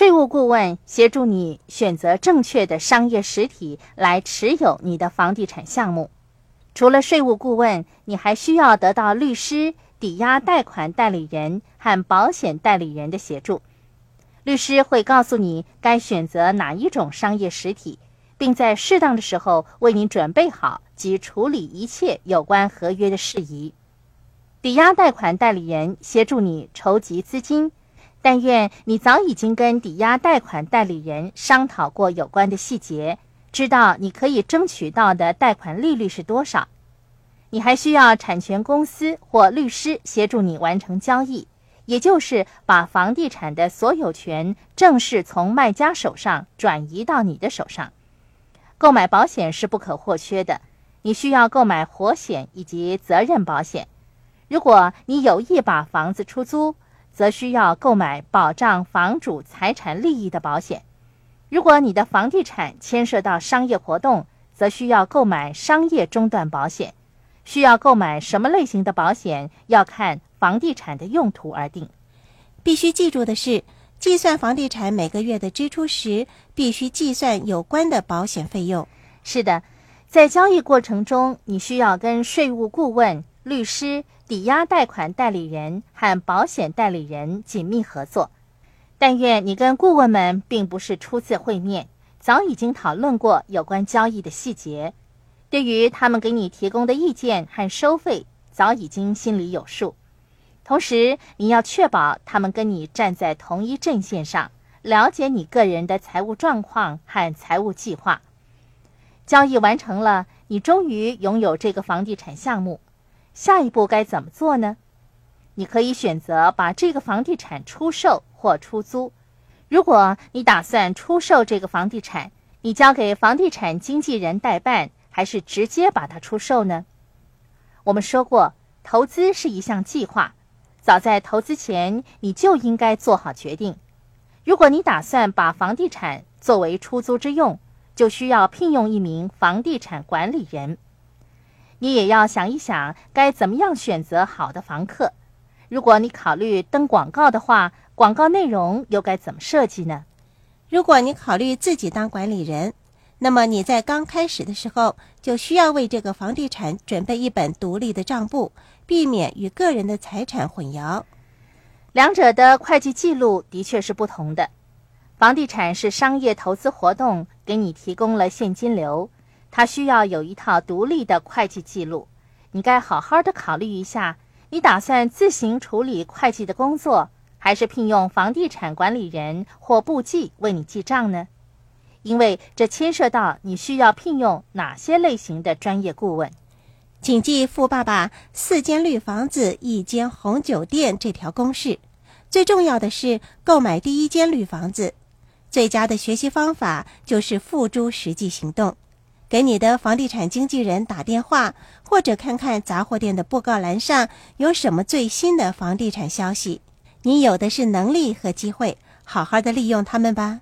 税务顾问协助你选择正确的商业实体来持有你的房地产项目。除了税务顾问，你还需要得到律师、抵押贷款代理人和保险代理人的协助。律师会告诉你该选择哪一种商业实体，并在适当的时候为你准备好及处理一切有关合约的事宜。抵押贷款代理人协助你筹集资金。但愿你早已经跟抵押贷款代理人商讨过有关的细节，知道你可以争取到的贷款利率是多少。你还需要产权公司或律师协助你完成交易，也就是把房地产的所有权正式从卖家手上转移到你的手上。购买保险是不可或缺的，你需要购买活险以及责任保险。如果你有意把房子出租，则需要购买保障房主财产利益的保险。如果你的房地产牵涉到商业活动，则需要购买商业中断保险。需要购买什么类型的保险，要看房地产的用途而定。必须记住的是，计算房地产每个月的支出时，必须计算有关的保险费用。是的，在交易过程中，你需要跟税务顾问。律师、抵押贷款代理人和保险代理人紧密合作。但愿你跟顾问们并不是初次会面，早已经讨论过有关交易的细节。对于他们给你提供的意见和收费，早已经心里有数。同时，你要确保他们跟你站在同一阵线上，了解你个人的财务状况和财务计划。交易完成了，你终于拥有这个房地产项目。下一步该怎么做呢？你可以选择把这个房地产出售或出租。如果你打算出售这个房地产，你交给房地产经纪人代办，还是直接把它出售呢？我们说过，投资是一项计划，早在投资前你就应该做好决定。如果你打算把房地产作为出租之用，就需要聘用一名房地产管理人。你也要想一想，该怎么样选择好的房客。如果你考虑登广告的话，广告内容又该怎么设计呢？如果你考虑自己当管理人，那么你在刚开始的时候就需要为这个房地产准备一本独立的账簿，避免与个人的财产混淆。两者的会计记录的确是不同的。房地产是商业投资活动，给你提供了现金流。他需要有一套独立的会计记录，你该好好的考虑一下，你打算自行处理会计的工作，还是聘用房地产管理人或簿记为你记账呢？因为这牵涉到你需要聘用哪些类型的专业顾问。谨记富爸爸“四间绿房子，一间红酒店”这条公式。最重要的是购买第一间绿房子，最佳的学习方法就是付诸实际行动。给你的房地产经纪人打电话，或者看看杂货店的布告栏上有什么最新的房地产消息。你有的是能力和机会，好好的利用他们吧。